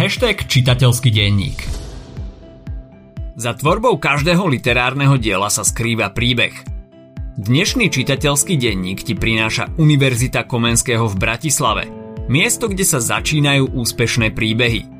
hashtag čitateľský denník. Za tvorbou každého literárneho diela sa skrýva príbeh. Dnešný čitateľský denník ti prináša Univerzita Komenského v Bratislave. Miesto, kde sa začínajú úspešné príbehy –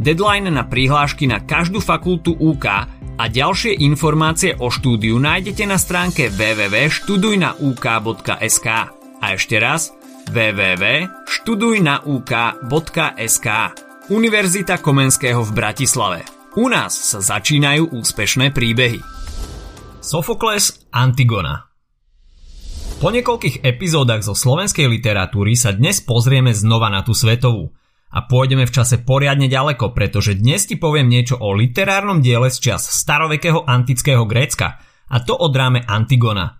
Deadline na prihlášky na každú fakultu UK a ďalšie informácie o štúdiu nájdete na stránke www.študujnauk.sk a ešte raz www.študujnauk.sk Univerzita Komenského v Bratislave. U nás sa začínajú úspešné príbehy. Sofokles Antigona Po niekoľkých epizódach zo slovenskej literatúry sa dnes pozrieme znova na tú svetovú – a pôjdeme v čase poriadne ďaleko, pretože dnes ti poviem niečo o literárnom diele z čas starovekého antického Grécka a to od dráme Antigona.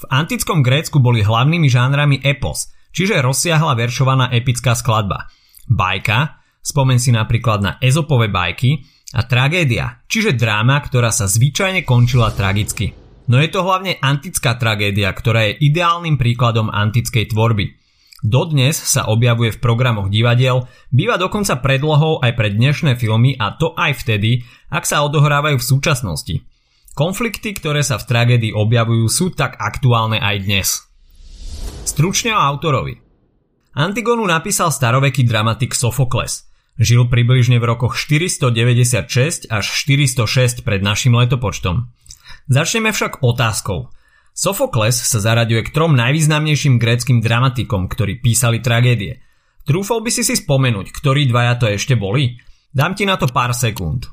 V antickom Grécku boli hlavnými žánrami epos, čiže rozsiahla veršovaná epická skladba. Bajka, spomen si napríklad na Ezopové bajky, a tragédia, čiže dráma, ktorá sa zvyčajne končila tragicky. No je to hlavne antická tragédia, ktorá je ideálnym príkladom antickej tvorby – Dodnes sa objavuje v programoch divadiel, býva dokonca predlohou aj pre dnešné filmy a to aj vtedy, ak sa odohrávajú v súčasnosti. Konflikty, ktoré sa v tragédii objavujú, sú tak aktuálne aj dnes. Stručne o autorovi. Antigonu napísal staroveký dramatik Sofokles. Žil približne v rokoch 496 až 406 pred našim letopočtom. Začneme však otázkou – Sofokles sa zaraďuje k trom najvýznamnejším gréckým dramatikom, ktorí písali tragédie. Trúfol by si si spomenúť, ktorí dvaja to ešte boli? Dám ti na to pár sekúnd.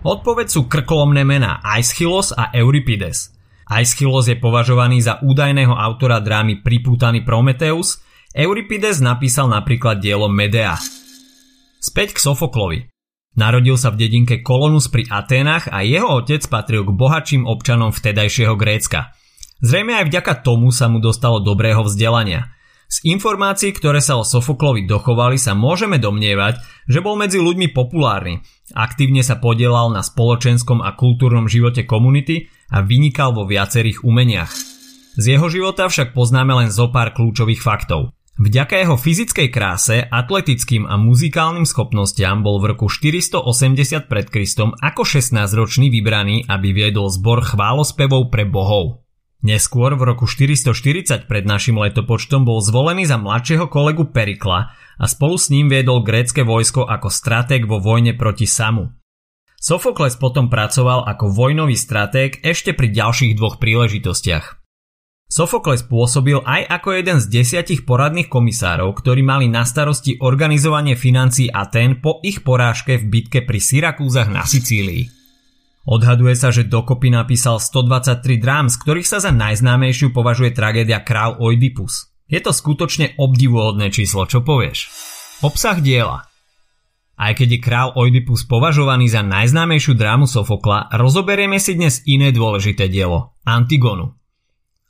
Odpoveď sú krkolomné mená Aeschylus a Euripides. Aeschylus je považovaný za údajného autora drámy Pripútaný Prometeus, Euripides napísal napríklad dielo Medea. Späť k Sofoklovi. Narodil sa v dedinke Kolonus pri Aténach a jeho otec patril k bohatším občanom vtedajšieho Grécka. Zrejme aj vďaka tomu sa mu dostalo dobrého vzdelania. Z informácií, ktoré sa o Sofoklovi dochovali, sa môžeme domnievať, že bol medzi ľuďmi populárny, aktívne sa podielal na spoločenskom a kultúrnom živote komunity a vynikal vo viacerých umeniach. Z jeho života však poznáme len zo pár kľúčových faktov. Vďaka jeho fyzickej kráse, atletickým a muzikálnym schopnostiam bol v roku 480 pred Kristom ako 16-ročný vybraný, aby viedol zbor chválospevov pre bohov. Neskôr v roku 440 pred našim letopočtom bol zvolený za mladšieho kolegu Perikla a spolu s ním viedol grécke vojsko ako stratég vo vojne proti Samu. Sofokles potom pracoval ako vojnový stratég ešte pri ďalších dvoch príležitostiach. Sofokles pôsobil aj ako jeden z desiatich poradných komisárov, ktorí mali na starosti organizovanie financií Atén po ich porážke v bitke pri Syrakúzach na Sicílii. Odhaduje sa, že dokopy napísal 123 drám, z ktorých sa za najznámejšiu považuje tragédia Král Oidipus. Je to skutočne obdivuhodné číslo, čo povieš? Obsah diela Aj keď je král Oidipus považovaný za najznámejšiu drámu Sofokla, rozoberieme si dnes iné dôležité dielo, Antigonu.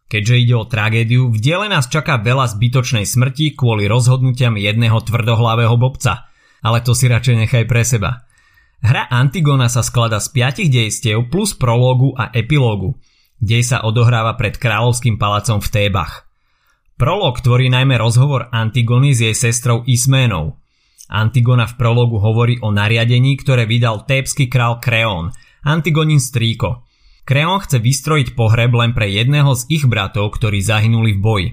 Keďže ide o tragédiu, v diele nás čaká veľa zbytočnej smrti kvôli rozhodnutiam jedného tvrdohlavého bobca. Ale to si radšej nechaj pre seba. Hra Antigona sa sklada z piatich dejstiev plus prológu a epilógu. Dej sa odohráva pred kráľovským palacom v Tébach. Prolog tvorí najmä rozhovor Antigony s jej sestrou Isménou. Antigona v prologu hovorí o nariadení, ktoré vydal tébsky král Kreón, Antigonin strýko – Kreon chce vystrojiť pohreb len pre jedného z ich bratov, ktorí zahynuli v boji.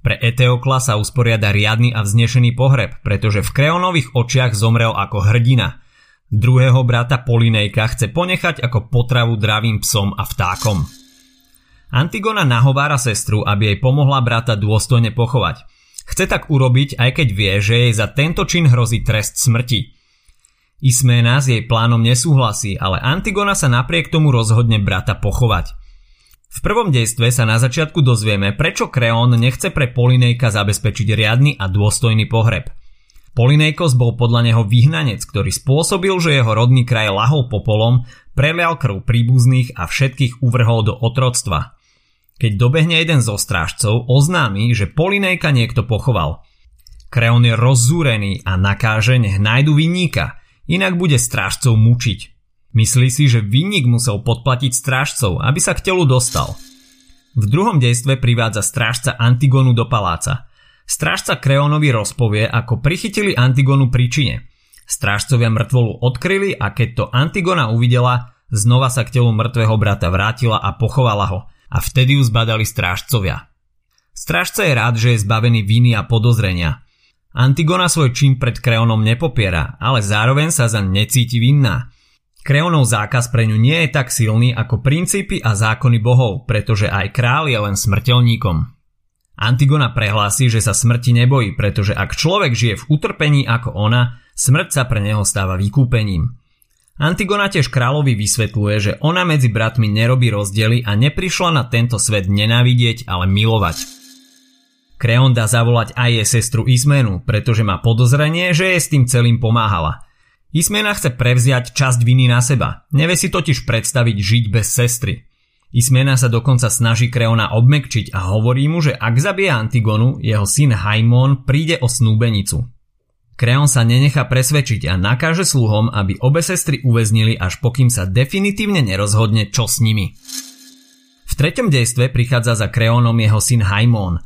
Pre Eteokla sa usporiada riadny a vznešený pohreb, pretože v Kreonových očiach zomrel ako hrdina. Druhého brata Polinejka chce ponechať ako potravu dravým psom a vtákom. Antigona nahovára sestru, aby jej pomohla brata dôstojne pochovať. Chce tak urobiť, aj keď vie, že jej za tento čin hrozí trest smrti. Isména s jej plánom nesúhlasí, ale Antigona sa napriek tomu rozhodne brata pochovať. V prvom dejstve sa na začiatku dozvieme, prečo Kreón nechce pre Polinejka zabezpečiť riadny a dôstojný pohreb. Polinejkos bol podľa neho vyhnanec, ktorý spôsobil, že jeho rodný kraj lahol popolom, prelial krv príbuzných a všetkých uvrhol do otroctva. Keď dobehne jeden zo strážcov, oznámi, že Polinejka niekto pochoval. Kreon je rozzúrený a nakáže, nech nájdu vinníka, inak bude strážcov mučiť. Myslí si, že vinník musel podplatiť strážcov, aby sa k telu dostal. V druhom dejstve privádza strážca Antigonu do paláca. Strážca Kreonovi rozpovie, ako prichytili Antigonu pri čine – Strážcovia mŕtvolu odkryli a keď to Antigona uvidela, znova sa k telu mŕtvého brata vrátila a pochovala ho a vtedy ju zbadali strážcovia. Strážca je rád, že je zbavený viny a podozrenia. Antigona svoj čin pred Kreonom nepopiera, ale zároveň sa za necíti vinná. Kreonov zákaz pre ňu nie je tak silný ako princípy a zákony bohov, pretože aj král je len smrteľníkom. Antigona prehlási, že sa smrti nebojí, pretože ak človek žije v utrpení ako ona, smrť sa pre neho stáva vykúpením. Antigona tiež kráľovi vysvetľuje, že ona medzi bratmi nerobí rozdiely a neprišla na tento svet nenávidieť, ale milovať. Kreon dá zavolať aj jej sestru Ismenu, pretože má podozrenie, že jej s tým celým pomáhala. Ismena chce prevziať časť viny na seba, nevie si totiž predstaviť žiť bez sestry. Ismena sa dokonca snaží Kreona obmekčiť a hovorí mu, že ak zabije Antigonu, jeho syn Haimon príde o snúbenicu. Kreon sa nenechá presvedčiť a nakáže sluhom, aby obe sestry uväznili až pokým sa definitívne nerozhodne, čo s nimi. V treťom dejstve prichádza za Kreónom jeho syn Haimon.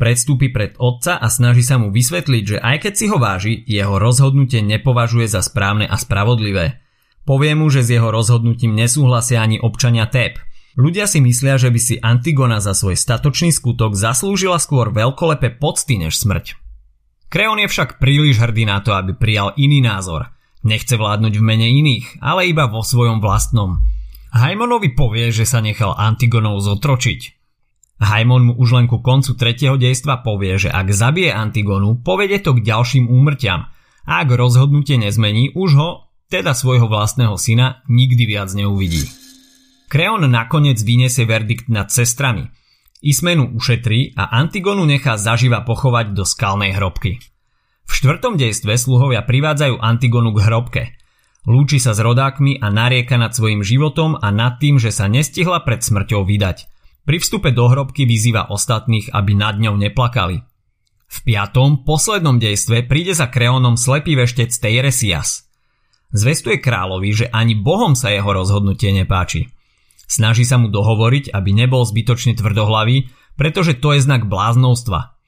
Predstúpi pred otca a snaží sa mu vysvetliť, že aj keď si ho váži, jeho rozhodnutie nepovažuje za správne a spravodlivé. Povie mu, že s jeho rozhodnutím nesúhlasia ani občania Teb – Ľudia si myslia, že by si Antigona za svoj statočný skutok zaslúžila skôr veľkolepé pocty než smrť. Kreon je však príliš hrdý na to, aby prijal iný názor. Nechce vládnuť v mene iných, ale iba vo svojom vlastnom. Haimonovi povie, že sa nechal Antigonou zotročiť. Haimon mu už len ku koncu tretieho dejstva povie, že ak zabije Antigonu, povede to k ďalším úmrtiam a ak rozhodnutie nezmení, už ho, teda svojho vlastného syna, nikdy viac neuvidí. Kreon nakoniec vyniesie verdikt nad sestrami. Ismenu ušetrí a Antigonu nechá zaživa pochovať do skalnej hrobky. V štvrtom dejstve sluhovia privádzajú Antigonu k hrobke. Lúči sa s rodákmi a narieka nad svojim životom a nad tým, že sa nestihla pred smrťou vydať. Pri vstupe do hrobky vyzýva ostatných, aby nad ňou neplakali. V piatom, poslednom dejstve príde za Kreonom slepý veštec Teiresias. Zvestuje kráľovi, že ani bohom sa jeho rozhodnutie nepáči. Snaží sa mu dohovoriť, aby nebol zbytočne tvrdohlavý, pretože to je znak bláznovstva.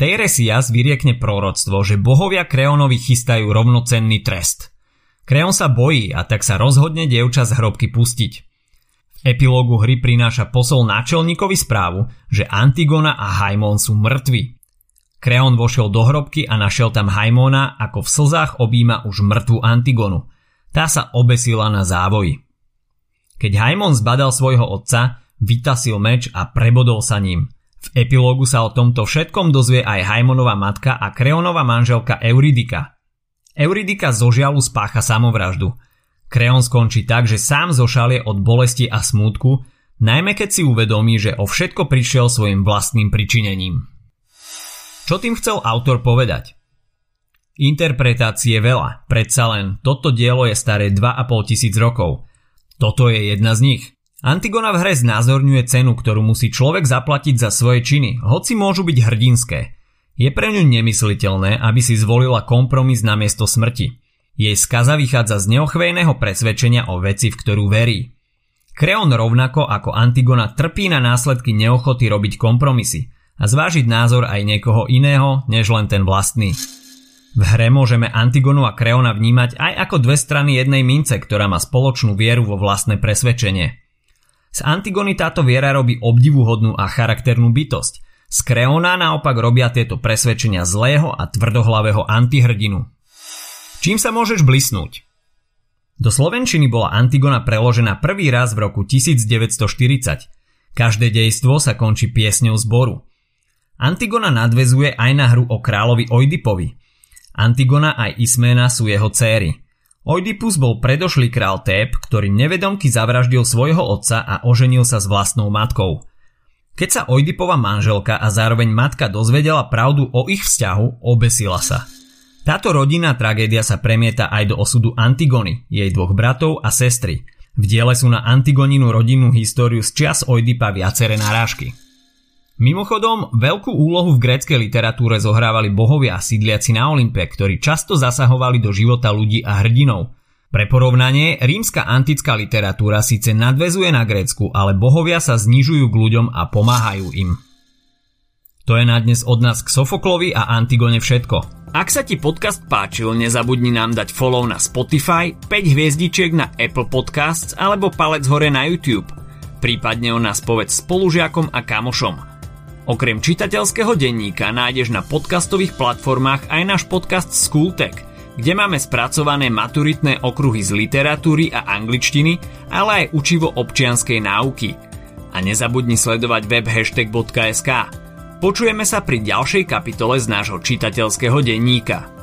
Teiresias vyriekne proroctvo, že bohovia Kreonovi chystajú rovnocenný trest. Kreon sa bojí a tak sa rozhodne dievča z hrobky pustiť. Epilógu hry prináša posol náčelníkovi správu, že Antigona a Haimon sú mŕtvi. Kreon vošiel do hrobky a našiel tam Haimona, ako v slzách objíma už mŕtvu Antigonu. Tá sa obesila na závoji. Keď Haimon zbadal svojho otca, vytasil meč a prebodol sa ním. V epilógu sa o tomto všetkom dozvie aj Haimonova matka a Kreonova manželka Euridika. Euridika zo žialu spácha samovraždu. Kreon skončí tak, že sám zošalie od bolesti a smútku, najmä keď si uvedomí, že o všetko prišiel svojim vlastným pričinením. Čo tým chcel autor povedať? Interpretácie veľa, predsa len toto dielo je staré 2,5 tisíc rokov – toto je jedna z nich. Antigona v hre znázorňuje cenu, ktorú musí človek zaplatiť za svoje činy, hoci môžu byť hrdinské. Je pre ňu nemysliteľné, aby si zvolila kompromis na miesto smrti. Jej skaza vychádza z neochvejného presvedčenia o veci, v ktorú verí. Kreon rovnako ako Antigona trpí na následky neochoty robiť kompromisy a zvážiť názor aj niekoho iného, než len ten vlastný. V hre môžeme Antigonu a Kreona vnímať aj ako dve strany jednej mince, ktorá má spoločnú vieru vo vlastné presvedčenie. Z Antigony táto viera robí obdivuhodnú a charakternú bytosť. Z Kreona naopak robia tieto presvedčenia zlého a tvrdohlavého antihrdinu. Čím sa môžeš blisnúť? Do Slovenčiny bola Antigona preložená prvý raz v roku 1940. Každé dejstvo sa končí piesňou zboru. Antigona nadvezuje aj na hru o kráľovi Oidipovi – Antigona aj Ismena sú jeho céry. Oidipus bol predošlý král Tép, ktorý nevedomky zavraždil svojho otca a oženil sa s vlastnou matkou. Keď sa Oidipova manželka a zároveň matka dozvedela pravdu o ich vzťahu, obesila sa. Táto rodinná tragédia sa premieta aj do osudu Antigony, jej dvoch bratov a sestry. V diele sú na Antigoninu rodinnú históriu z čias Oidipa viaceré narážky. Mimochodom, veľkú úlohu v gréckej literatúre zohrávali bohovia sídliaci na Olympe, ktorí často zasahovali do života ľudí a hrdinov. Pre porovnanie, rímska antická literatúra síce nadvezuje na Grécku, ale bohovia sa znižujú k ľuďom a pomáhajú im. To je na dnes od nás k Sofoklovi a Antigone všetko. Ak sa ti podcast páčil, nezabudni nám dať follow na Spotify, 5 hviezdičiek na Apple Podcasts alebo palec hore na YouTube. Prípadne o nás povedz spolužiakom a kamošom. Okrem čitateľského denníka nájdeš na podcastových platformách aj náš podcast Schooltech, kde máme spracované maturitné okruhy z literatúry a angličtiny, ale aj učivo občianskej náuky. A nezabudni sledovať web hashtag.sk. Počujeme sa pri ďalšej kapitole z nášho čitateľského denníka.